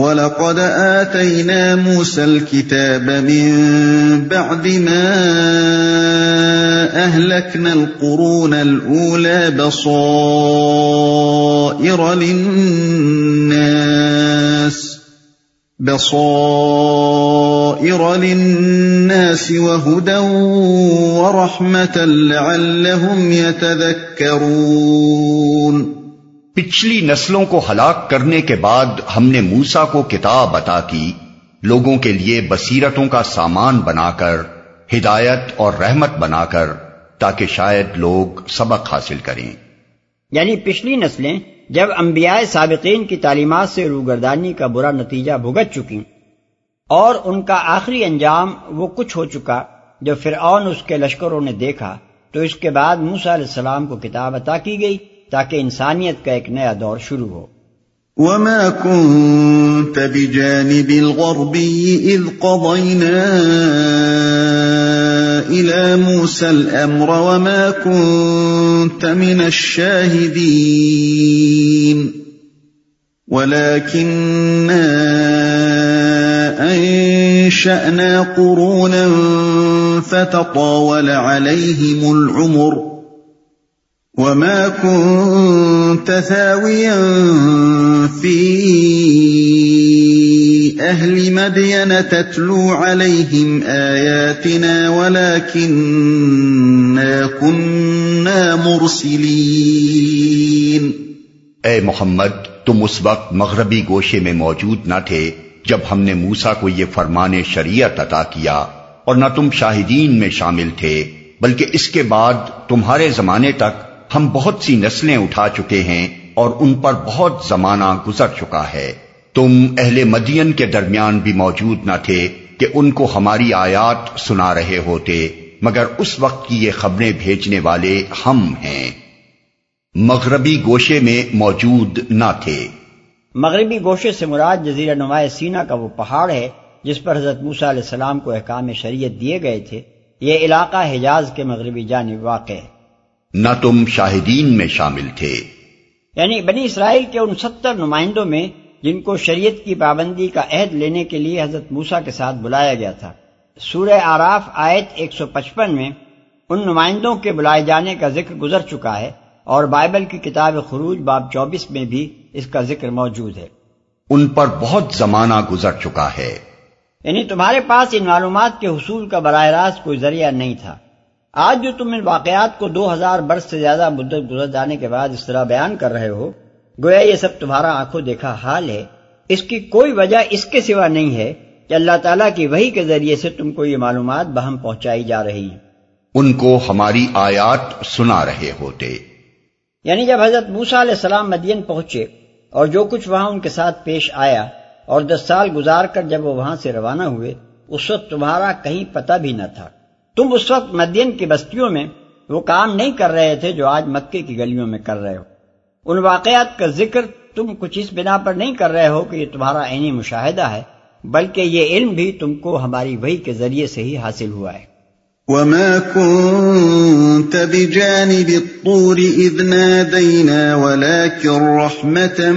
وَلَقَدْ آتَيْنَا مُوسَى الْكِتَابَ مِن بَعْدِ مَا أَهْلَكْنَا الْقُرُونَ الْأُولَىٰ بَصَائِرَ لِلنَّاسِ بَصَائِرَ لِلنَّاسِ وَهُدًى وَرَحْمَةً لَّعَلَّهُمْ يَتَذَكَّرُونَ پچھلی نسلوں کو ہلاک کرنے کے بعد ہم نے موسا کو کتاب عطا کی، لوگوں کے لیے بصیرتوں کا سامان بنا کر ہدایت اور رحمت بنا کر تاکہ شاید لوگ سبق حاصل کریں۔ یعنی پچھلی نسلیں جب انبیاء سابقین کی تعلیمات سے روگردانی کا برا نتیجہ بھگت چکی اور ان کا آخری انجام وہ کچھ ہو چکا جو فرعون اس کے لشکروں نے دیکھا، تو اس کے بعد موسا علیہ السلام کو کتاب عطا کی گئی۔ تاکہ انسانیت کا ایک نیا دور شروع ہو۔ وما كنت بجانب الغربي إذ قضينا إلى موسى الأمر وما كنت من الشاهدين ولكننا أنشأنا قرونا فتطاول عليهم العمر ۖ وما كنت ثاويا في أهل مدين تتلو عليهم آياتنا ولكننا كنا مرسلين اے محمد، تم اس وقت مغربی گوشے میں موجود نہ تھے جب ہم نے موسا کو یہ فرمان شریعت عطا کیا اور نہ تم شاہدین میں شامل تھے، بلکہ اس کے بعد تمہارے زمانے تک ہم بہت سی نسلیں اٹھا چکے ہیں اور ان پر بہت زمانہ گزر چکا ہے۔ تم اہل مدین کے درمیان بھی موجود نہ تھے کہ ان کو ہماری آیات سنا رہے ہوتے، مگر اس وقت کی یہ خبریں بھیجنے والے ہم ہیں۔ مغربی گوشے میں موجود نہ تھے۔ مغربی گوشے سے مراد جزیرہ نمایاں سینا کا وہ پہاڑ ہے جس پر حضرت موسیٰ علیہ السلام کو احکام شریعت دیے گئے تھے۔ یہ علاقہ حجاز کے مغربی جانب واقع ہے۔ نہ تم شاہدین میں شامل تھے۔ یعنی بنی اسرائیل کے ان ستر نمائندوں میں جن کو شریعت کی پابندی کا عہد لینے کے لیے حضرت موسا کے ساتھ بلایا گیا تھا۔ سورہ آراف آیت 155 میں ان نمائندوں کے بلائے جانے کا ذکر گزر چکا ہے اور بائبل کی کتاب خروج باب چوبیس میں بھی اس کا ذکر موجود ہے۔ ان پر بہت زمانہ گزر چکا ہے۔ یعنی تمہارے پاس ان معلومات کے حصول کا براہ راست کوئی ذریعہ نہیں تھا۔ آج جو تم ان واقعات کو دو ہزار برس سے زیادہ مدت گزر جانے کے بعد اس طرح بیان کر رہے ہو گویا یہ سب تمہارا آنکھوں دیکھا حال ہے۔ اس کی کوئی وجہ اس کے سوا نہیں ہے کہ اللہ تعالیٰ کی وہی کے ذریعے سے تم کو یہ معلومات بہم پہنچائی جا رہی ہیں۔ ان کو ہماری آیات سنا رہے ہوتے۔ یعنی جب حضرت موسا علیہ السلام مدین پہنچے اور جو کچھ وہاں ان کے ساتھ پیش آیا اور دس سال گزار کر جب وہ وہاں سے روانہ ہوئے اس وقت تمہارا کہیں پتہ بھی نہ تھا۔ تم اس وقت مدین کی بستیوں میں وہ کام نہیں کر رہے تھے جو آج مکے کی گلیوں میں کر رہے ہو۔ ان واقعات کا ذکر تم کچھ اس بنا پر نہیں کر رہے ہو کہ یہ تمہارا عینی مشاہدہ ہے، بلکہ یہ علم بھی تم کو ہماری وحی کے ذریعے سے ہی حاصل ہوا ہے۔ وما كنت بجانب الطور إذ نادينا ولكن رحمة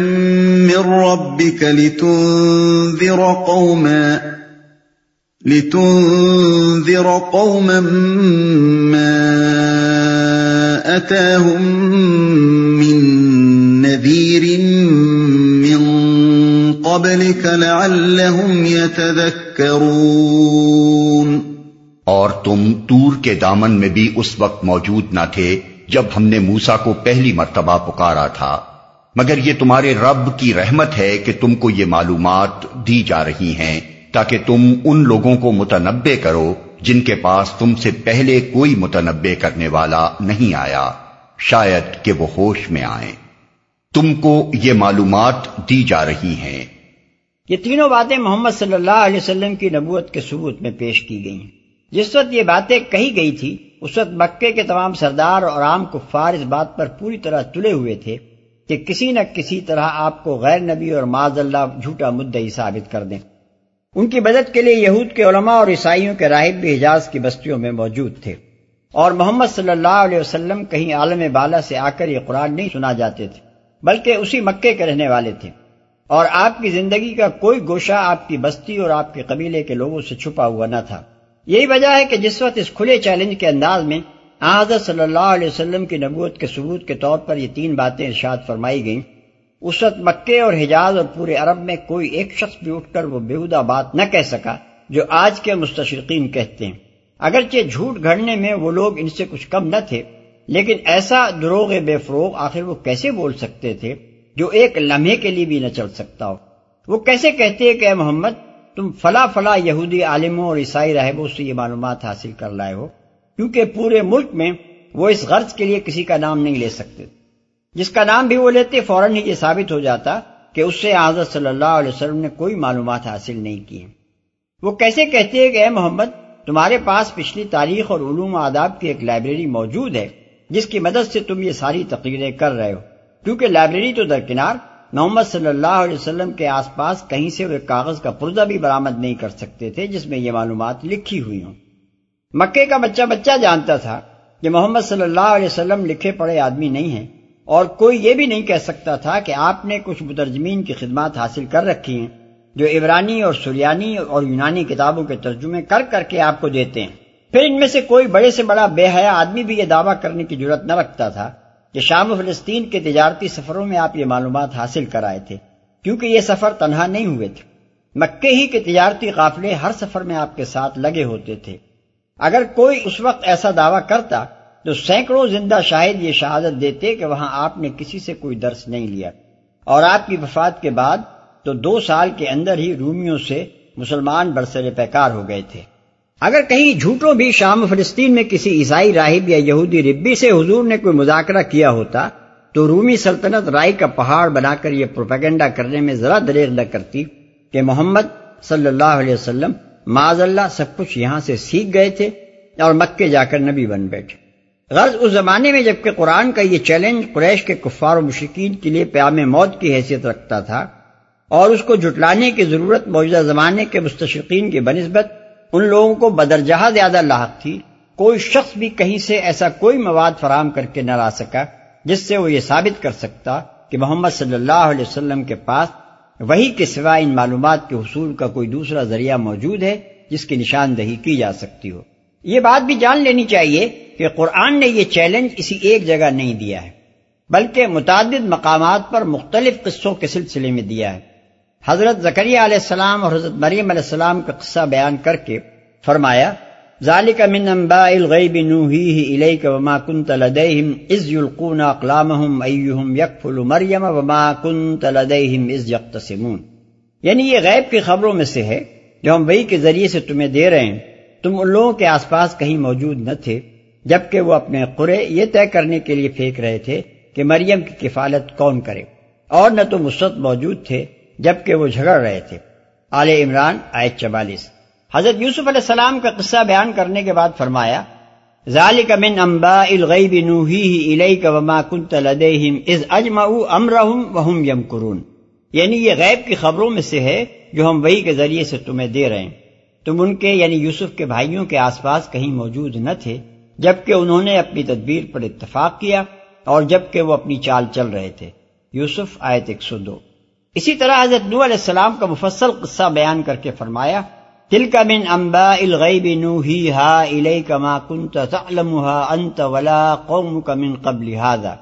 من ربك لتنذر قوما لتنذر قوما ما أتاهم من نذير من قبلك لعلهم يتذكرون. اور تم تور کے دامن میں بھی اس وقت موجود نہ تھے جب ہم نے موسا کو پہلی مرتبہ پکارا تھا۔ مگر یہ تمہارے رب کی رحمت ہے کہ تم کو یہ معلومات دی جا رہی ہیں۔ تاکہ تم ان لوگوں کو متنبع کرو جن کے پاس تم سے پہلے کوئی متنبع کرنے والا نہیں آیا۔ شاید کہ وہ ہوش میں آئیں۔ تم کو یہ معلومات دی جا رہی ہیں۔ یہ تینوں باتیں محمد صلی اللہ علیہ وسلم کی نبوت کے ثبوت میں پیش کی گئی جس وقت یہ باتیں کہی گئی تھی، اس وقت مکے کے تمام سردار اور عام کفار اس بات پر پوری طرح تلے ہوئے تھے کہ کسی نہ کسی طرح آپ کو غیر نبی اور معذ اللہ جھوٹا مدعی ثابت کر دیں۔ ان کی مدد کے لیے یہود کے علماء اور عیسائیوں کے راہب بھی حجاز کی بستیوں میں موجود تھے۔ اور محمد صلی اللہ علیہ وسلم کہیں عالم بالا سے آ کر یہ قرآن نہیں سنا جاتے تھے، بلکہ اسی مکے کے رہنے والے تھے۔ اور آپ کی زندگی کا کوئی گوشہ آپ کی بستی اور آپ کے قبیلے کے لوگوں سے چھپا ہوا نہ تھا۔ یہی وجہ ہے کہ جس وقت اس کھلے چیلنج کے انداز میں حضرت صلی اللہ علیہ وسلم کی نبوت کے ثبوت کے طور پر یہ تین باتیں ارشاد فرمائی گئیں اس وقت مکے اور حجاز اور پورے عرب میں کوئی ایک شخص بھی اٹھ کر وہ بےحدہ بات نہ کہہ سکا جو آج کے مستشرقین کہتے ہیں۔ اگرچہ جھوٹ گھڑنے میں وہ لوگ ان سے کچھ کم نہ تھے، لیکن ایسا دروغ بے فروغ آخر وہ کیسے بول سکتے تھے جو ایک لمحے کے لیے بھی نہ چل سکتا ہو؟ وہ کیسے کہتے ہیں کہ اے محمد، تم فلا فلا یہودی عالموں اور عیسائی راہبوں سے یہ معلومات حاصل کر لائے ہو؟ کیونکہ پورے ملک میں وہ اس غرض کے لیے کسی کا نام نہیں لے سکتے۔ جس کا نام بھی وہ لیتے، فوراً ہی یہ ثابت ہو جاتا کہ اس سے حضرت صلی اللہ علیہ وسلم نے کوئی معلومات حاصل نہیں کی وہ کیسے کہتے ہیں کہ اے محمد، تمہارے پاس پچھلی تاریخ اور علوم و آداب کی ایک لائبریری موجود ہے، جس کی مدد سے تم یہ ساری تقریریں کر رہے ہو۔ کیونکہ لائبریری تو درکنار محمد صلی اللہ علیہ وسلم کے آس پاس کہیں سے وہ کاغذ کا پرزہ بھی برامد نہیں کر سکتے تھے، جس میں یہ معلومات لکھی ہوئی ہوں۔ مکے کا بچہ بچہ جانتا تھا کہ محمد صلی اللہ علیہ وسلم لکھے پڑے آدمی نہیں ہیں۔ اور کوئی یہ بھی نہیں کہہ سکتا تھا کہ آپ نے کچھ مترجمین کی خدمات حاصل کر رکھی ہیں، جو عبرانی اور سریانی اور یونانی کتابوں کے ترجمے کر کر کے آپ کو دیتے ہیں۔ پھر ان میں سے کوئی بڑے سے بڑا بے حیا آدمی بھی یہ دعویٰ کرنے کی ضرورت نہ رکھتا تھا کہ شام و فلسطین کے تجارتی سفروں میں آپ یہ معلومات حاصل کر آئے تھے، کیونکہ یہ سفر تنہا نہیں ہوئے تھے۔ مکے ہی کے تجارتی قافلے ہر سفر میں آپ کے ساتھ لگے ہوتے تھے۔ اگر کوئی اس وقت ایسا دعویٰ کرتا تو سینکڑوں زندہ شاہد یہ شہادت دیتے کہ وہاں آپ نے کسی سے کوئی درس نہیں لیا۔ اور آپ کی وفات کے بعد تو دو سال کے اندر ہی رومیوں سے مسلمان برسر پیکار ہو گئے تھے۔ اگر کہیں جھوٹوں بھی شام فلسطین میں کسی عیسائی راہب یا یہودی ربی سے حضور نے کوئی مذاکرہ کیا ہوتا، تو رومی سلطنت رائی کا پہاڑ بنا کر یہ پروپیگنڈا کرنے میں ذرا دریغ نہ کرتی کہ محمد صلی اللہ علیہ وسلم معذ اللہ سب کچھ یہاں سے سیکھ گئے تھے اور مکے جا کر نبی بن بیٹھے۔ غرض اس زمانے میں جبکہ قرآن کا یہ چیلنج قریش کے کفار و مشکین کے لیے پیام موت کی حیثیت رکھتا تھا اور اس کو جٹلانے کی ضرورت موجودہ زمانے کے مستشقین کی بنسبت ان لوگوں کو بدرجہ زیادہ لاحق تھی، کوئی شخص بھی کہیں سے ایسا کوئی مواد فراہم کر کے نہ لا سکا جس سے وہ یہ ثابت کر سکتا کہ محمد صلی اللہ علیہ وسلم کے پاس وہی کے سوا ان معلومات کے حصول کا کوئی دوسرا ذریعہ موجود ہے جس کی نشاندہی کی جا سکتی ہو۔ یہ بات بھی جان لینی چاہیے کہ قرآن نے یہ چیلنج اسی ایک جگہ نہیں دیا ہے، بلکہ متعدد مقامات پر مختلف قصوں کے سلسلے میں دیا ہے۔ حضرت زکریہ علیہ السلام اور حضرت مریم علیہ السلام کا قصہ بیان کر کے فرمایا، ذالک من انباء الغیب نوحیہ الیک وما کنت لدیہم اذ یلقون اقلامہم ایہم یکفل مریم وما کنت لدیہم اذ یقتسمون۔ یعنی یہ غیب کی خبروں میں سے ہے جو ہم وہی کے ذریعے سے تمہیں دے رہے ہیں۔ تم ان لوگوں کے آس پاس کہیں موجود نہ تھے، جبکہ وہ اپنے قرے یہ طے کرنے کے لیے پھینک رہے تھے کہ مریم کی کفالت کون کرے۔ اور نہ تو وقت موجود تھے جبکہ وہ جھگڑ رہے تھے۔ آل عمران، آیت چوالیس۔ حضرت یوسف علیہ السلام کا قصہ بیان کرنے کے بعد فرمایا، ذالک من انباء الغیب نوحیہ الیک وما کنت لدیہم اذ اجمعوا امرہم وہم یمکرون۔ یعنی یہ غیب کی خبروں میں سے ہے جو ہم وہی کے ذریعے سے تمہیں دے رہے ہیں۔ تم ان کے یعنی یوسف کے بھائیوں کے آس پاس کہیں موجود نہ تھے، جبکہ انہوں نے اپنی تدبیر پر اتفاق کیا اور جبکہ وہ اپنی چال چل رہے تھے۔ یوسف آیت ایک سو دو۔ اسی طرح حضرت نو علیہ السلام کا مفصل قصہ بیان کر کے فرمایا دل کا من امبا الغیب نو ہی ہا کما کنت انت ولا قوم کا من قبل هذا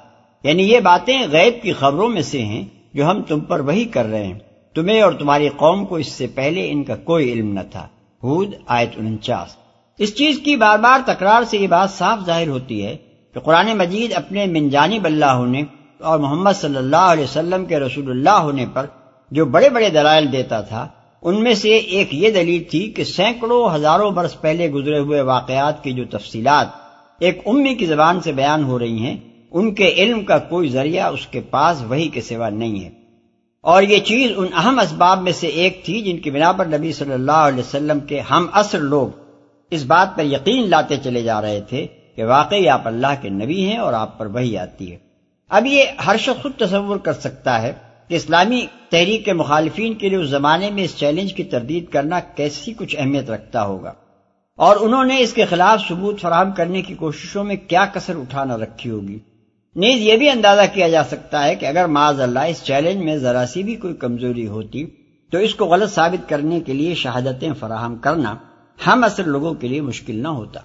یعنی یہ باتیں غیب کی خبروں میں سے ہیں جو ہم تم پر وہی کر رہے ہیں۔ تمہیں اور تمہاری قوم کو اس سے پہلے ان کا کوئی علم نہ تھا۔ ہود آیت انچاس۔ اس چیز کی بار بار تکرار سے یہ بات صاف ظاہر ہوتی ہے کہ قرآن مجید اپنے من جانب اللہ ہونے اور محمد صلی اللہ علیہ وسلم کے رسول اللہ ہونے پر جو بڑے بڑے دلائل دیتا تھا، ان میں سے ایک یہ دلیل تھی کہ سینکڑوں ہزاروں برس پہلے گزرے ہوئے واقعات کی جو تفصیلات ایک امی کی زبان سے بیان ہو رہی ہیں، ان کے علم کا کوئی ذریعہ اس کے پاس وہی کے سوا نہیں ہے۔ اور یہ چیز ان اہم اسباب میں سے ایک تھی جن کی بنا پر نبی صلی اللہ علیہ وسلم کے ہم اثر لوگ اس بات پر یقین لاتے چلے جا رہے تھے کہ واقعی آپ اللہ کے نبی ہیں اور آپ پر وہی آتی ہے۔ اب یہ ہر شخص خود تصور کر سکتا ہے کہ اسلامی تحریک کے مخالفین کے لیے اس زمانے میں اس چیلنج کی تردید کرنا کیسی کچھ اہمیت رکھتا ہوگا۔ اور انہوں نے اس کے خلاف ثبوت فراہم کرنے کی کوششوں میں کیا کثر اٹھانا رکھی ہوگی۔ نیز یہ بھی اندازہ کیا جا سکتا ہے کہ اگر معاذ اللہ اس چیلنج میں ذرا سی بھی کوئی کمزوری ہوتی تو اس کو غلط ثابت کرنے کے لیے شہادتیں فراہم کرنا ہم اصل لوگوں کے لیے مشکل نہ ہوتا۔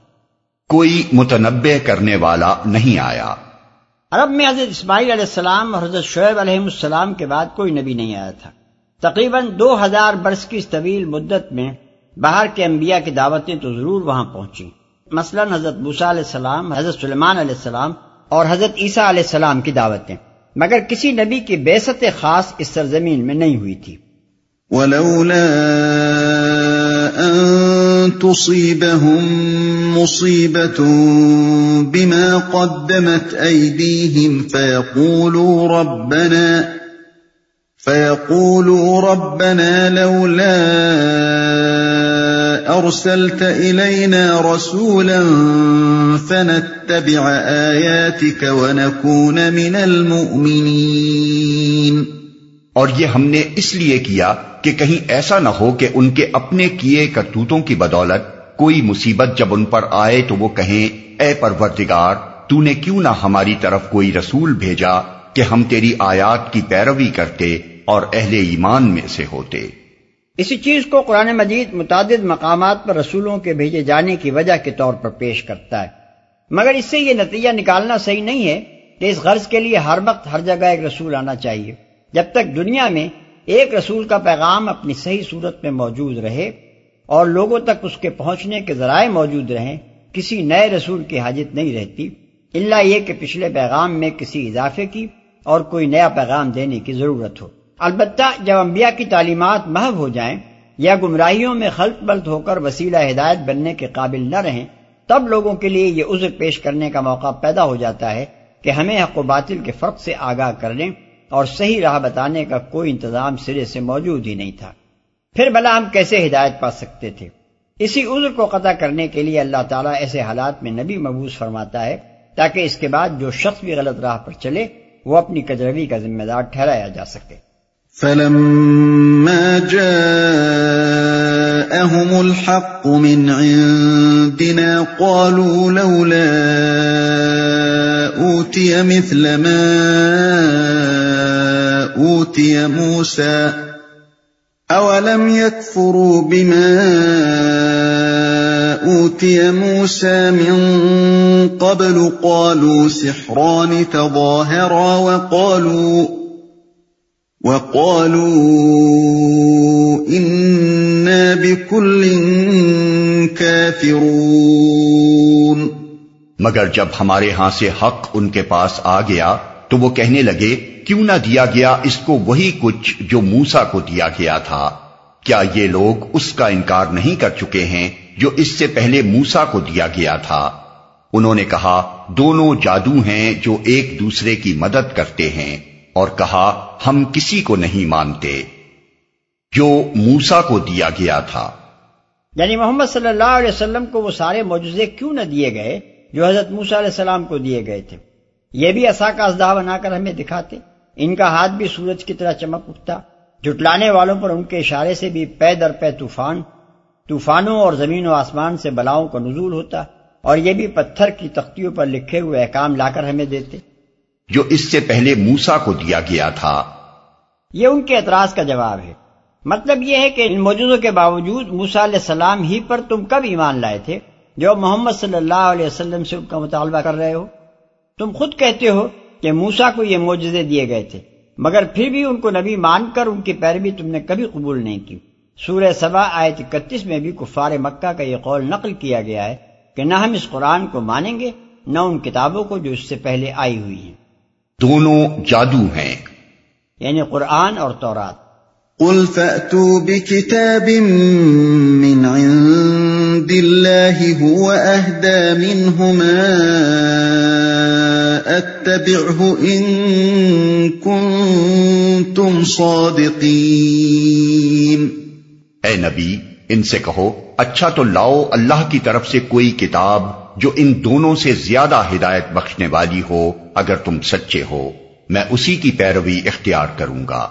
کوئی متنبع کرنے والا نہیں آیا۔ عرب میں حضرت اسماعیل علیہ السلام اور حضرت شعیب علیہ السلام کے بعد کوئی نبی نہیں آیا تھا۔ تقریباً دو ہزار برس کی اس طویل مدت میں باہر کے انبیاء کی دعوتیں تو ضرور وہاں پہنچی مثلا حضرت بوسا علیہ السلام حضرت سلمان علیہ السلام اور حضرت عیسیٰ علیہ السلام کی دعوتیں۔ مگر کسی نبی کی بیست خاص اس سرزمین میں نہیں ہوئی تھی۔ ولولا ان تصيبهم مصيبة بما قدمت ايديهم فيقولوا ربنا فيقولوا ربنا لولا ارسلت الينا رسولا فنتبع اياتك ونكون من المؤمنين. اور یہ ہم نے اس لیے کیا کہ کہیں ایسا نہ ہو کہ ان کے اپنے کیے کرتوتوں کی بدولت کوئی مصیبت جب ان پر آئے تو وہ کہیں، اے پروردگار، تو نے کیوں نہ ہماری طرف کوئی رسول بھیجا کہ ہم تیری آیات کی پیروی کرتے اور اہل ایمان میں سے ہوتے؟ اسی چیز کو قرآن مجید متعدد مقامات پر رسولوں کے بھیجے جانے کی وجہ کے طور پر پیش کرتا ہے۔ مگر اس سے یہ نتیجہ نکالنا صحیح نہیں ہے کہ اس غرض کے لیے ہر وقت ہر جگہ ایک رسول آنا چاہیے، جب تک دنیا میں ایک رسول کا پیغام اپنی صحیح صورت میں موجود رہے اور لوگوں تک اس کے پہنچنے کے ذرائع موجود رہیں، کسی نئے رسول کی حاجت نہیں رہتی۔ اللہ یہ کہ پچھلے پیغام میں کسی اضافے کی اور کوئی نیا پیغام دینے کی ضرورت ہو۔ البتہ جب انبیاء کی تعلیمات محو ہو جائیں یا گمراہیوں میں خلط بلط ہو کر وسیلہ ہدایت بننے کے قابل نہ رہیں، تب لوگوں کے لیے یہ عذر پیش کرنے کا موقع پیدا ہو جاتا ہے کہ ہمیں حق و باطل کے فرق سے آگاہ کر لیں اور صحیح راہ بتانے کا کوئی انتظام سرے سے موجود ہی نہیں تھا۔ پھر بلا ہم کیسے ہدایت پا سکتے تھے؟ اسی عذر کو قطع کرنے کے لیے اللہ تعالیٰ ایسے حالات میں نبی مبوس فرماتا ہے تاکہ اس کے بعد جو شخص بھی غلط راہ پر چلے، وہ اپنی کجروی کا ذمہ دار ٹھہرایا جا سکے۔ فلما جاءهم الحق من عندنا قالوا لولا أوتي مثل ما أوتي موسى أولم يكفروا بما أوتي موسى من قبل قالوا سحران تظاهرا وقالوا وقالوا إنا بكل كافرون مگر جب ہمارے ہاں سے حق ان کے پاس آ گیا، تو وہ کہنے لگے، کیوں نہ دیا گیا اس کو وہی کچھ جو موسا کو دیا گیا تھا؟ کیا یہ لوگ اس کا انکار نہیں کر چکے ہیں جو اس سے پہلے موسا کو دیا گیا تھا؟ انہوں نے کہا، دونوں جادو ہیں جو ایک دوسرے کی مدد کرتے ہیں۔ اور کہا، ہم کسی کو نہیں مانتے۔ جو موسا کو دیا گیا تھا۔ یعنی محمد صلی اللہ علیہ وسلم کو وہ سارے معجزے کیوں نہ دیے گئے جو حضرت موسا علیہ السلام کو دیے گئے تھے؟ یہ بھی اصا کا ازدا بنا کر ہمیں دکھاتے۔ ان کا ہاتھ بھی سورج کی طرح چمک اٹھتا۔ جٹلانے والوں پر ان کے اشارے سے بھی پے در پے طوفان، طوفانوں اور زمین و آسمان سے بلاؤں کا نزول ہوتا اور یہ بھی پتھر کی تختیوں پر لکھے ہوئے احکام لا کر ہمیں دیتے۔ جو اس سے پہلے موسا کو دیا گیا تھا۔ یہ ان کے اعتراض کا جواب ہے۔ مطلب یہ ہے کہ ان موجودوں کے باوجود موسا علیہ السلام ہی پر تم کب ایمان لائے تھے؟ جو محمد صلی اللہ علیہ وسلم سے ان کا مطالبہ کر رہے ہو۔ تم خود کہتے ہو کہ موسا کو یہ معجزے دیے گئے تھے، مگر پھر بھی ان کو نبی مان کر ان کی پیروی تم نے کبھی قبول نہیں کی۔ سورہ سبا آیت اکتیس میں بھی کفار مکہ کا یہ قول نقل کیا گیا ہے کہ نہ ہم اس قرآن کو مانیں گے، نہ ان کتابوں کو جو اس سے پہلے آئی ہوئی ہیں۔ دونوں جادو ہیں۔ یعنی قرآن اور تورات۔ قل فأتوا بكتاب من عند الله هو أهدى منهما أتبعه إن كنتم صادقين۔ اے نبی ان سے کہو اچھا تو لاؤ اللہ کی طرف سے کوئی کتاب جو ان دونوں سے زیادہ ہدایت بخشنے والی ہو، اگر تم سچے ہو، میں اسی کی پیروی اختیار کروں گا۔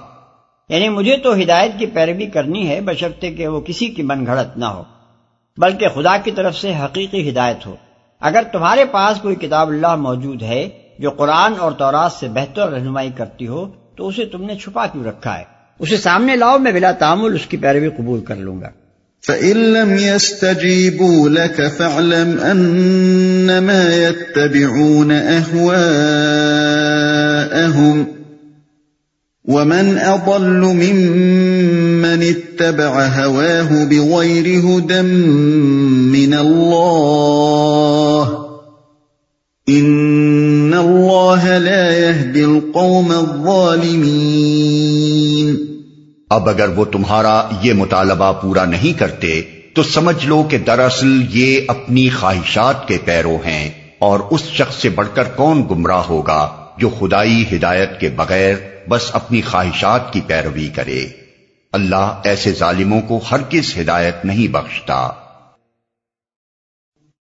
یعنی مجھے تو ہدایت کی پیروی کرنی ہے، بشرطے کہ وہ کسی کی من گھڑت نہ ہو، بلکہ خدا کی طرف سے حقیقی ہدایت ہو۔ اگر تمہارے پاس کوئی کتاب اللہ موجود ہے جو قرآن اور تورات سے بہتر رہنمائی کرتی ہو، تو اسے تم نے چھپا کیوں رکھا ہے؟ اسے سامنے لاؤ، میں بلا تعمل اس کی پیروی قبول کر لوں گا۔ فَإِن لَّمْ يَسْتَجِيبُوا لَكَ فَاعْلَمْ أَنَّمَا يَتَّبِعُونَ أَهْوَاءَهُمْ وَمَنْ أَضَلُّ مِمَّنِ اتَّبَعَ هَوَاهُ بِغَيْرِ هُدًى مِّنَ اللَّهِ إِنَّ اللَّهَ لَا يَهْدِي الْقَوْمَ الظَّالِمِينَ اب اگر وہ تمہارا یہ مطالبہ پورا نہیں کرتے، تو سمجھ لو کہ دراصل یہ اپنی خواہشات کے پیرو ہیں، اور اس شخص سے بڑھ کر کون گمراہ ہوگا جو خدائی ہدایت کے بغیر بس اپنی خواہشات کی پیروی کرے۔ اللہ ایسے ظالموں کو ہر کس ہدایت نہیں بخشتا۔